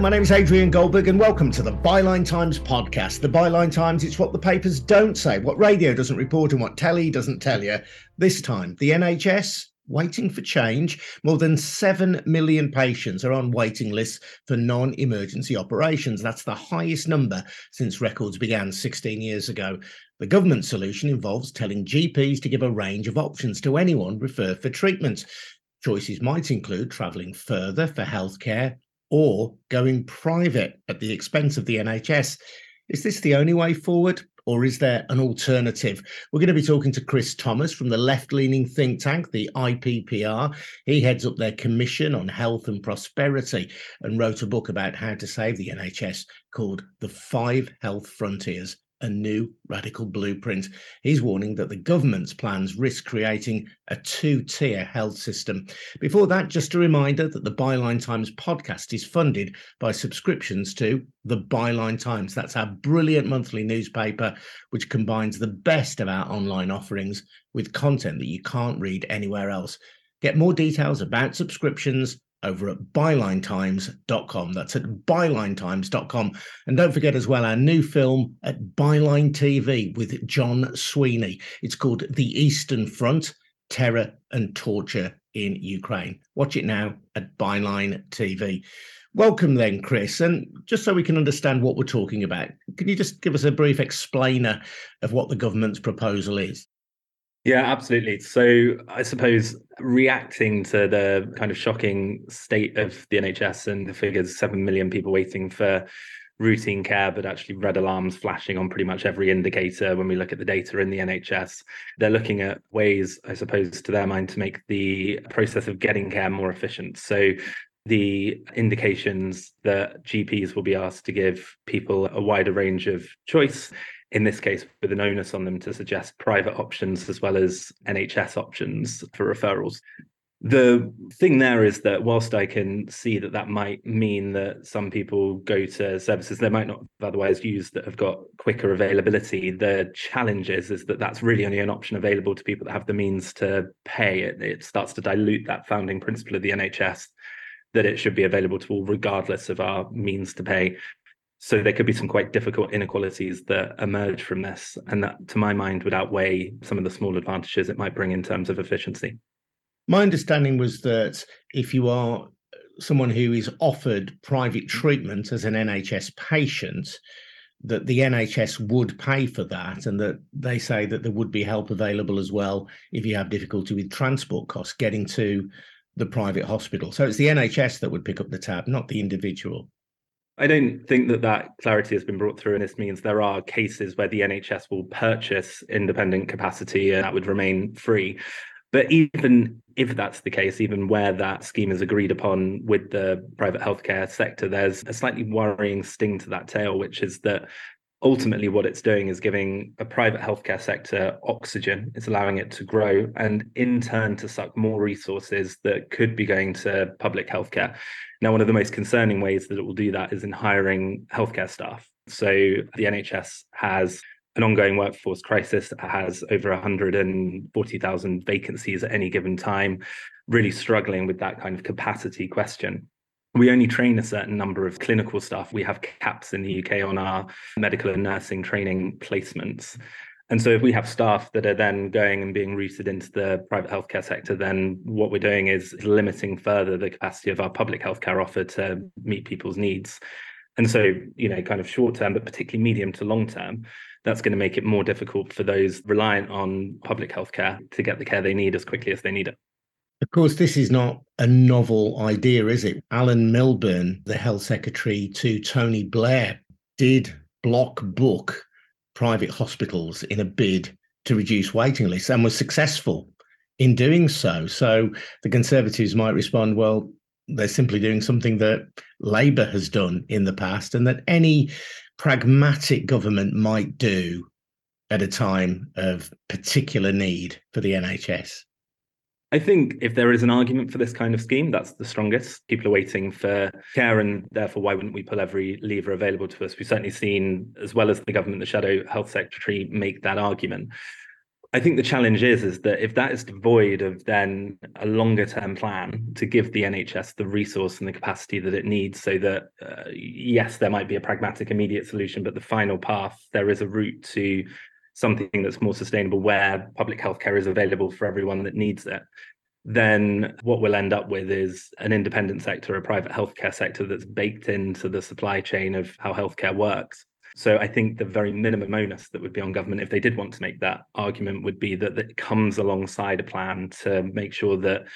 My name is Adrian Goldberg, and welcome to the Byline Times podcast. The Byline Times, it's what the papers don't say, what radio doesn't report, and what telly doesn't tell you. This time, the NHS waiting for change. More than 7 million patients are on waiting lists for non emergency operations. That's the highest number since records began 16 years ago. The government solution involves telling GPs to give a range of options to anyone referred for treatment. Choices might include travelling further for healthcare or going private at the expense of the NHS. Is this the only way forward? Or is there an alternative? We're going to be talking to Chris Thomas from the left leaning think tank, the IPPR. He heads up their Commission on Health and Prosperity and wrote a book about how to save the NHS called The Five Health Frontiers a new radical blueprint. He's warning that the government's plans risk creating a two tier health system. Before that, just a reminder that the Byline Times podcast is funded by subscriptions to the Byline Times. That's our brilliant monthly newspaper, which combines the best of our online offerings with content that you can't read anywhere else. Get more details about subscriptions over at bylinetimes.com. That's at bylinetimes.com. And don't forget as well our new film at Byline TV with John Sweeney. It's called The Eastern Front Terror and Torture in Ukraine. Watch it now at Byline TV. Welcome, then, Chris. And just so we can understand what we're talking about, can you just give us a brief explainer of what the government's proposal is? Yeah, absolutely. So I suppose reacting to the kind of shocking state of the NHS and the figures 7 million people waiting for routine care, but actually red alarms flashing on pretty much every indicator when we look at the data in the NHS. They're looking at ways, I suppose, to their mind to make the process of getting care more efficient. So the indications that GPs will be asked to give people a wider range of choice in this case with an onus on them to suggest private options as well as NHS options for referrals. The thing there is that whilst I can see that that might mean that some people go to services they might not otherwise used that have got quicker availability, the challenge is, is that that's really only an option available to people that have the means to pay. It, it starts to dilute that founding principle of the NHS that it should be available to all regardless of our means to pay. So there could be some quite difficult inequalities that emerge from this. And that, to my mind, would outweigh some of the small advantages it might bring in terms of efficiency. My understanding was that if you are uh, someone who is offered private treatment as an NHS patient, that the NHS would pay for that, and that they say that there would be help available as well if you have difficulty with transport costs getting to the private hospital. So it's the NHS that would pick up the tab, not the individual. I don't think that that clarity has been brought through, and this means there are cases where the NHS will purchase independent capacity and that would remain free. But even if that's the case, even where that scheme is agreed upon with the private healthcare sector, there's a slightly worrying sting to that tail, which is that ultimately what it's doing is giving a private healthcare sector oxygen. It's allowing it to grow and in turn to suck more resources that could be going to public healthcare. Now one of the most concerning ways that it will do that is in hiring healthcare staff. So the nhs has an ongoing workforce crisis. That has over 140,000 vacancies at any given time really struggling with that kind of capacity question we only train a certain number of clinical staff. We have caps in the UK on our medical and nursing training placements. And so if we have staff that are then going and being routed into the private healthcare sector, then what we're doing is limiting further the capacity of our public healthcare offer to meet people's needs. And so, you know, kind of short term, but particularly medium to long term, that's going to make it more difficult for those reliant on public healthcare to get the care they need as quickly as they need it. Of course, this is not a novel idea, is it? Alan Milburn, the health secretary to Tony Blair, did block book private hospitals in a bid to reduce waiting lists and was successful in doing so. So the Conservatives might respond, well, they're simply doing something that Labour has done in the past and that any pragmatic government might do at a time of particular need for the NHS. I think if there is an argument for this kind of scheme, that's the strongest. People are waiting for care, and therefore, why wouldn't we pull every lever available to us? We've certainly seen, as well as the government, the shadow health secretary make that argument. I think the challenge is is that if that is devoid of then a longer term plan to give the NHS the resource and the capacity that it needs, so that uh, yes, there might be a pragmatic immediate solution, but the final path there is a route to something that's more sustainable where public healthcare is available for everyone that needs it. Then what we'll end up with is an independent sector, a private healthcare sector that's baked into the supply chain of how healthcare works. So I think the very minimum onus that would be on government, if they did want to make that argument, would be that it comes alongside a plan to make sure that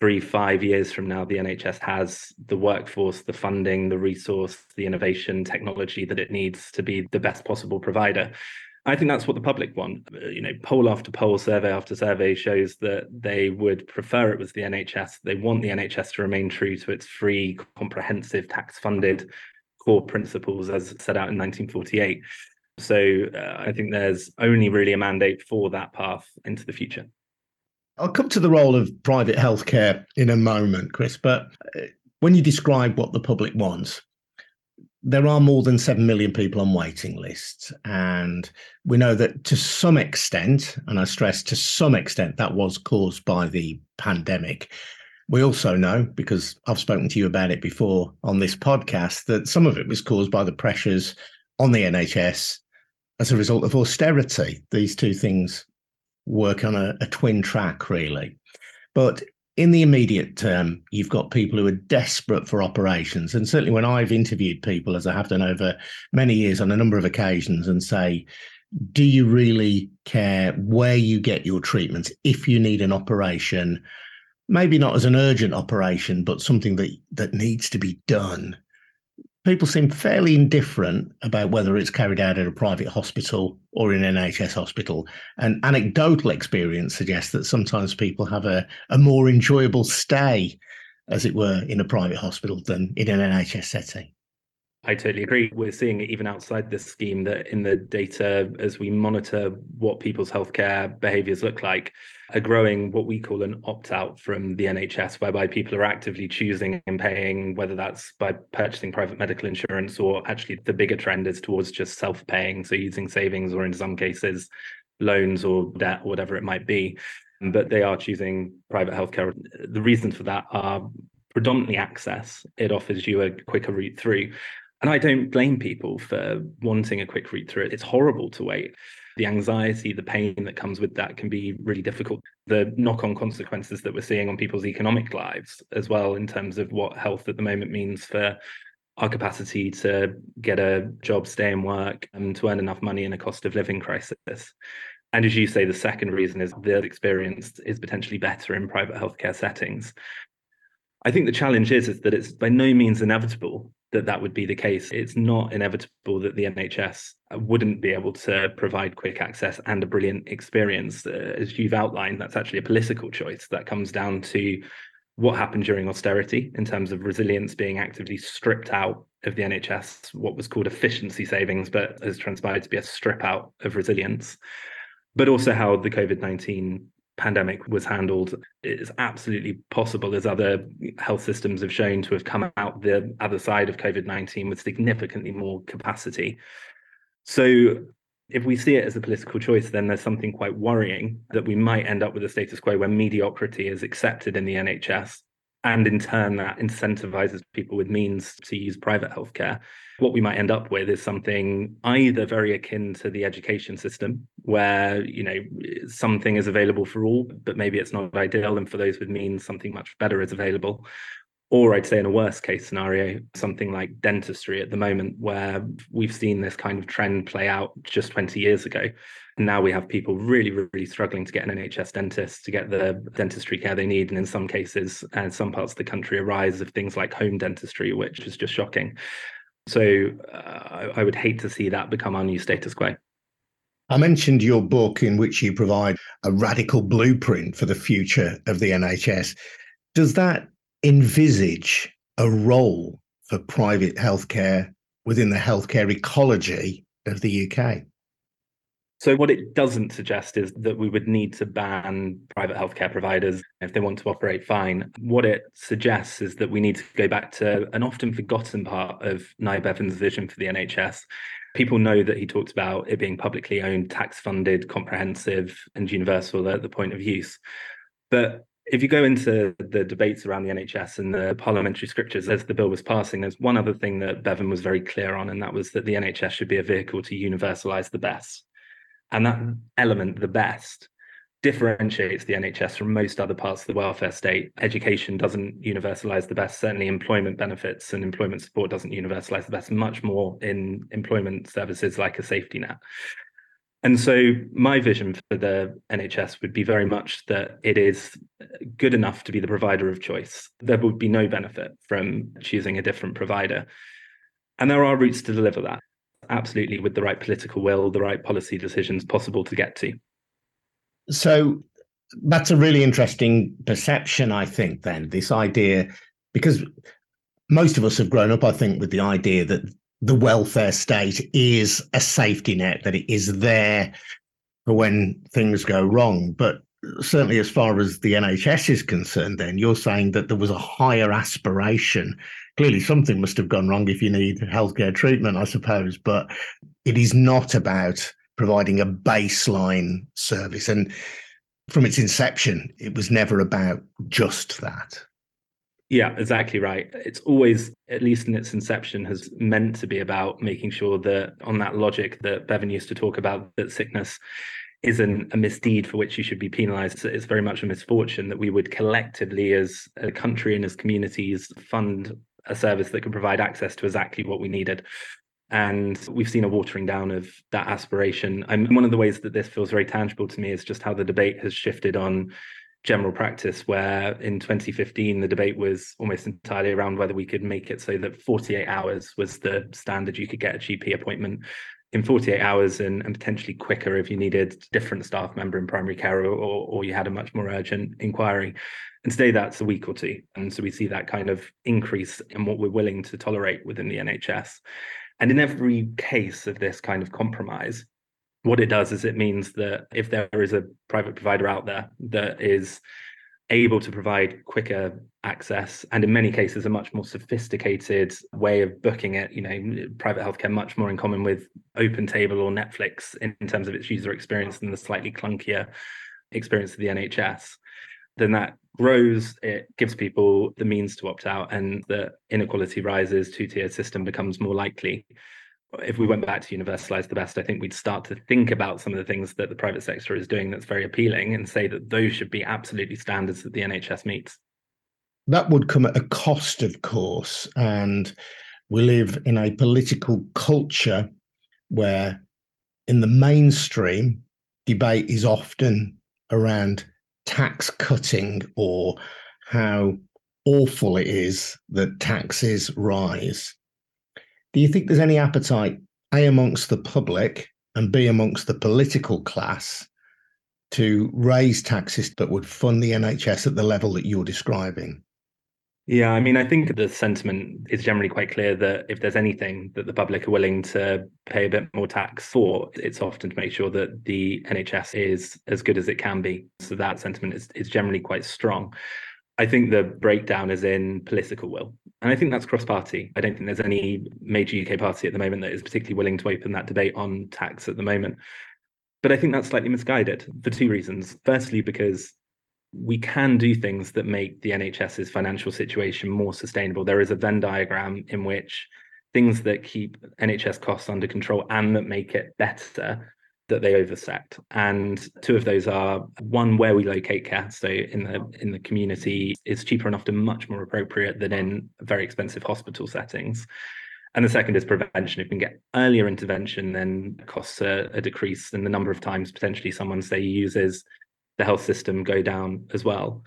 three, five years from now, the NHS has the workforce, the funding, the resource, the innovation, technology that it needs to be the best possible provider. I think that's what the public want. You know, poll after poll, survey after survey shows that they would prefer it was the NHS. They want the NHS to remain true to its free, comprehensive, tax funded core principles as set out in 1948. So uh, I think there's only really a mandate for that path into the future. I'll come to the role of private healthcare in a moment, Chris. But uh, when you describe what the public wants, there are more than 7 million people on waiting lists. And we know that to some extent, and I stress to some extent, that was caused by the pandemic. We also know, because I've spoken to you about it before on this podcast, that some of it was caused by the pressures on the NHS as a result of austerity. These two things work on a, a twin track, really. But in the immediate term, you've got people who are desperate for operations. And certainly when I've interviewed people, as I have done over many years on a number of occasions, and say, do you really care where you get your treatments if you need an operation? maybe not as an urgent operation, but something that that needs to be done. People seem fairly indifferent about whether it's carried out at a private hospital or in an NHS hospital. And anecdotal experience suggests that sometimes people have a, a more enjoyable stay, as it were, in a private hospital than in an NHS setting. I totally agree. We're seeing it even outside this scheme that in the data, as we monitor what people's healthcare behaviors look like, are growing what we call an opt out from the NHS, whereby people are actively choosing and paying, whether that's by purchasing private medical insurance or actually the bigger trend is towards just self paying. So using savings or in some cases, loans or debt or whatever it might be. But they are choosing private healthcare. The reasons for that are predominantly access. It offers you a quicker route through. And I don't blame people for wanting a quick read through it. It's horrible to wait. The anxiety, the pain that comes with that can be really difficult. The knock on consequences that we're seeing on people's economic lives as well, in terms of what health at the moment means for our capacity to get a job, stay in work, and to earn enough money in a cost of living crisis. And as you say, the second reason is the experience is potentially better in private healthcare settings. I think the challenge is, is that it's by no means inevitable that that would be the case. It's not inevitable that the NHS wouldn't be able to provide quick access and a brilliant experience. Uh, as you've outlined, that's actually a political choice that comes down to what happened during austerity in terms of resilience being actively stripped out of the NHS, what was called efficiency savings, but has transpired to be a strip out of resilience. But also how the COVID 19 pandemic was handled is absolutely possible as other health systems have shown to have come out the other side of covid-19 with significantly more capacity. So if we see it as a political choice then there's something quite worrying that we might end up with a status quo where mediocrity is accepted in the nhs and in turn that incentivizes people with means to use private healthcare what we might end up with is something either very akin to the education system where you know something is available for all but maybe it's not ideal and for those with means something much better is available or I'd say in a worst case scenario, something like dentistry at the moment, where we've seen this kind of trend play out just 20 years ago. Now we have people really, really struggling to get an NHS dentist to get the dentistry care they need. And in some cases, and some parts of the country, a rise of things like home dentistry, which is just shocking. So uh, I would hate to see that become our new status quo. I mentioned your book in which you provide a radical blueprint for the future of the NHS. Does that envisage a role for private healthcare within the healthcare ecology of the UK? So, what it doesn't suggest is that we would need to ban private healthcare providers if they want to operate fine. What it suggests is that we need to go back to an often forgotten part of Nye Bevan's vision for the NHS. People know that he talked about it being publicly owned, tax funded, comprehensive, and universal at the point of use. But if you go into the debates around the NHS and the parliamentary scriptures as the bill was passing, there's one other thing that Bevan was very clear on, and that was that the NHS should be a vehicle to universalise the best. And that element, the best, differentiates the NHS from most other parts of the welfare state. Education doesn't universalize the best, certainly employment benefits and employment support doesn't universalize the best, much more in employment services like a safety net. And so my vision for the NHS would be very much that it is good enough to be the provider of choice. There would be no benefit from choosing a different provider. And there are routes to deliver that absolutely with the right political will, the right policy decisions possible to get to. So that's a really interesting perception, I think, then, this idea, because most of us have grown up, I think, with the idea that the welfare state is a safety net, that it is there for when things go wrong. But certainly, as far as the NHS is concerned, then you're saying that there was a higher aspiration clearly something must have gone wrong if you need healthcare treatment, I suppose. But it is not about providing a baseline service. And from its inception, it was never about just that. Yeah, exactly right. It's always, at least in its inception, has meant to be about making sure that on that logic that Bevan used to talk about, that sickness isn't a misdeed for which you should be penalized. It's very much a misfortune that we would collectively, as a country and as communities, fund a service that could provide access to exactly what we needed. And we've seen a watering down of that aspiration. And one of the ways that this feels very tangible to me is just how the debate has shifted on general practice, where in 2015, the debate was almost entirely around whether we could make it so that 48 hours was the standard you could get a GP appointment in 48 hours and, and potentially quicker if you needed different staff member in primary care or, or you had a much more urgent inquiry. And today that's a week or two. And so we see that kind of increase in what we're willing to tolerate within the NHS. And in every case of this kind of compromise, what it does is it means that if there is a private provider out there that is able to provide quicker access and in many cases a much more sophisticated way of booking it you know private healthcare much more in common with open table or netflix in, in terms of its user experience than the slightly clunkier experience of the nhs then that grows it gives people the means to opt out and the inequality rises two-tier system becomes more likely if we went back to universalize the best, I think we'd start to think about some of the things that the private sector is doing that's very appealing and say that those should be absolutely standards that the NHS meets. That would come at a cost, of course. And we live in a political culture where, in the mainstream, debate is often around tax cutting or how awful it is that taxes rise. Do you think there's any appetite, A, amongst the public and B, amongst the political class to raise taxes that would fund the NHS at the level that you're describing? Yeah, I mean, I think the sentiment is generally quite clear that if there's anything that the public are willing to pay a bit more tax for, it's often to make sure that the NHS is as good as it can be. So that sentiment is, is generally quite strong. I think the breakdown is in political will. And I think that's cross party. I don't think there's any major UK party at the moment that is particularly willing to open that debate on tax at the moment. But I think that's slightly misguided for two reasons. Firstly, because we can do things that make the NHS's financial situation more sustainable. There is a Venn diagram in which things that keep NHS costs under control and that make it better that they overset. And two of those are one where we locate care. So in the in the community is cheaper and often much more appropriate than in very expensive hospital settings. And the second is prevention. If we can get earlier intervention, then costs are, are decreased and the number of times potentially someone say uses the health system go down as well.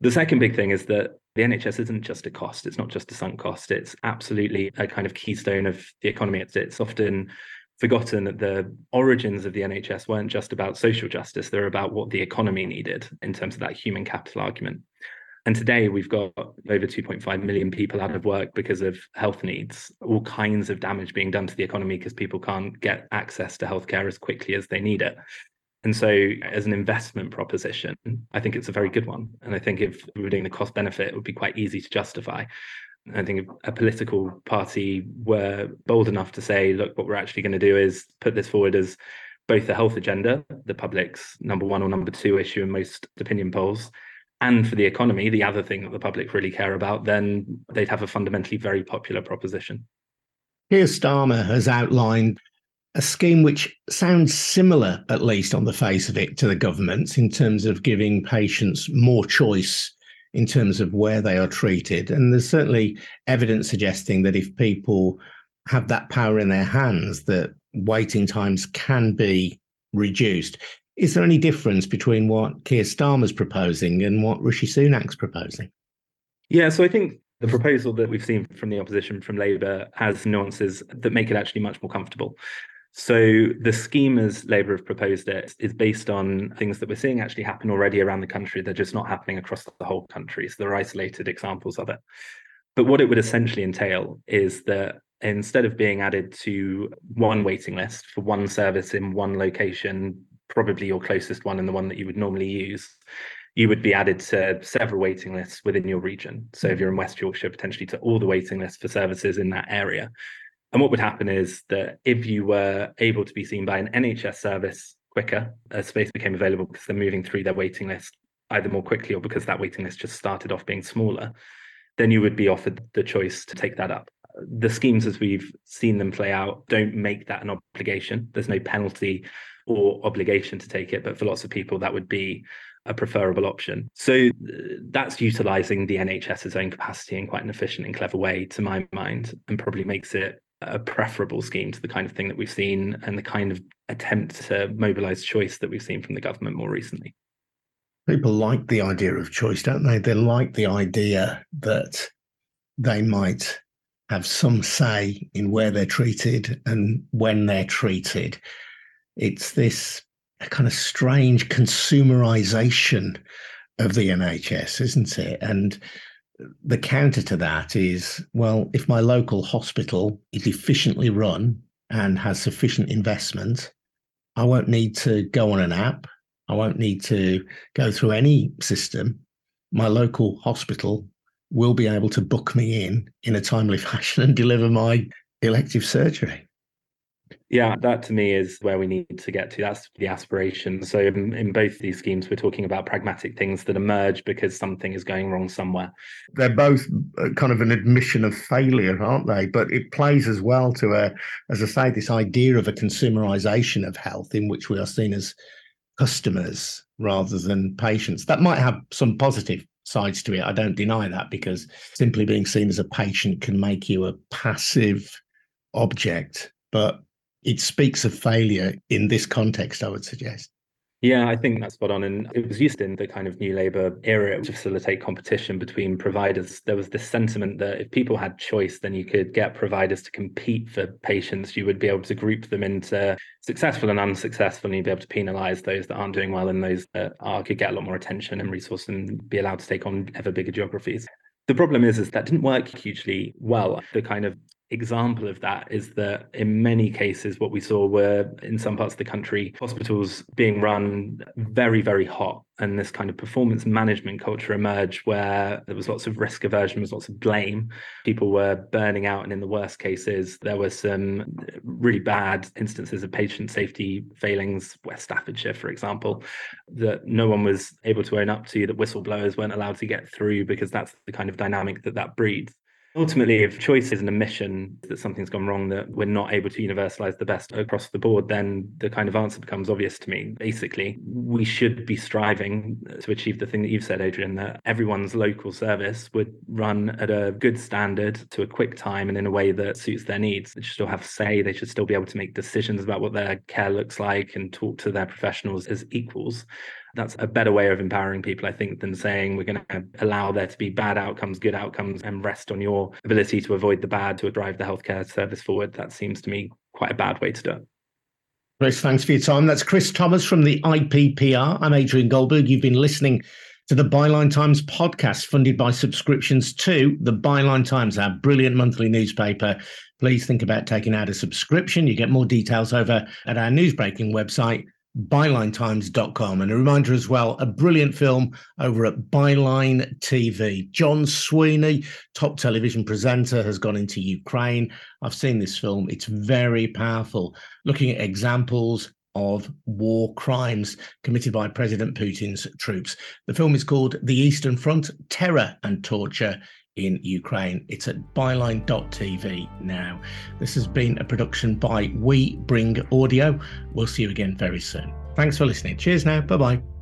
The second big thing is that the NHS isn't just a cost. It's not just a sunk cost. It's absolutely a kind of keystone of the economy. It's, it's often forgotten that the origins of the NHS weren't just about social justice, they're about what the economy needed in terms of that human capital argument. And today we've got over 2.5 million people out of work because of health needs, all kinds of damage being done to the economy because people can't get access to healthcare as quickly as they need it. And so, as an investment proposition, I think it's a very good one. And I think if we were doing the cost benefit, it would be quite easy to justify. I think a political party were bold enough to say, look, what we're actually going to do is put this forward as both the health agenda, the public's number one or number two issue in most opinion polls, and for the economy, the other thing that the public really care about, then they'd have a fundamentally very popular proposition. Keir Starmer has outlined a scheme which sounds similar, at least on the face of it, to the government's in terms of giving patients more choice in terms of where they are treated. And there's certainly evidence suggesting that if people have that power in their hands, that waiting times can be reduced. Is there any difference between what Keir Starmer's proposing and what Rishi Sunak's proposing? Yeah, so I think the proposal that we've seen from the opposition from Labour has nuances that make it actually much more comfortable. So the scheme as Labour have proposed it is based on things that we're seeing actually happen already around the country. They're just not happening across the whole country. So there are isolated examples of it. But what it would essentially entail is that instead of being added to one waiting list for one service in one location, probably your closest one and the one that you would normally use, you would be added to several waiting lists within your region. So if mm-hmm. you're in West Yorkshire, potentially to all the waiting lists for services in that area. And what would happen is that if you were able to be seen by an NHS service quicker, a space became available because they're moving through their waiting list either more quickly or because that waiting list just started off being smaller, then you would be offered the choice to take that up. The schemes, as we've seen them play out, don't make that an obligation. There's no penalty or obligation to take it. But for lots of people, that would be a preferable option. So uh, that's utilizing the NHS's own capacity in quite an efficient and clever way, to my mind, and probably makes it a preferable scheme to the kind of thing that we've seen and the kind of attempt to mobilize choice that we've seen from the government more recently. People like the idea of choice, don't they? They like the idea that they might have some say in where they're treated and when they're treated. It's this kind of strange consumerization of the NHS, isn't it? And the counter to that is well, if my local hospital is efficiently run and has sufficient investment, I won't need to go on an app. I won't need to go through any system. My local hospital will be able to book me in in a timely fashion and deliver my elective surgery. Yeah, that to me is where we need to get to. That's the aspiration. So in, in, both these schemes, we're talking about pragmatic things that emerge because something is going wrong somewhere. They're both uh, kind of an admission of failure, aren't they? But it plays as well to a, as I say, this idea of a consumerization of health in which we are seen as customers rather than patients. That might have some positive sides to it. I don't deny that because simply being seen as a patient can make you a passive object. But it speaks of failure in this context, I would suggest. Yeah, I think that's spot on. And it was used in the kind of new Labour era to facilitate competition between providers. There was this sentiment that if people had choice, then you could get providers to compete for patients. You would be able to group them into successful and unsuccessful, and you'd be able to penalise those that aren't doing well and those that are could get a lot more attention and resource and be allowed to take on ever bigger geographies. The problem is, is that didn't work hugely well. The kind of example of that is that in many cases, what we saw were in some parts of the country, hospitals being run very, very hot. And this kind of performance management culture emerged where there was lots of risk aversion, there was lots of blame. People were burning out. And in the worst cases, there were some really bad instances of patient safety failings, West Staffordshire, for example, that no one was able to own up to, that whistleblowers weren't allowed to get through because that's the kind of dynamic that that breeds. Ultimately, if choice is an admission that something's gone wrong, that we're not able to universalize the best across the board, then the kind of answer becomes obvious to me. Basically, we should be striving to achieve the thing that you've said, Adrian, that everyone's local service would run at a good standard to a quick time and in a way that suits their needs. They should still have say, they should still be able to make decisions about what their care looks like and talk to their professionals as equals that's a better way of empowering people, I think, than saying we're going to allow there to be bad outcomes, good outcomes, and rest on your ability to avoid the bad to drive the healthcare service forward. That seems to me quite a bad way to do it. Chris, thanks for your time. That's Chris Thomas from the IPPR. I'm Adrian Goldberg. You've been listening to the Byline Times podcast, funded by subscriptions to the Byline Times, our brilliant monthly newspaper. Please think about taking out a subscription. You get more details over at our newsbreaking website, bylinetimes.com. And a reminder as well, a brilliant film over at Byline TV. John Sweeney, top television presenter, has gone into Ukraine. I've seen this film. It's very powerful, looking at examples of war crimes committed by President Putin's troops. The film is called The Eastern Front Terror and Torture in Ukraine. It's at byline.tv now. This has been a production by We Bring Audio. We'll see you again very soon. Thanks for listening. Cheers now. Bye bye.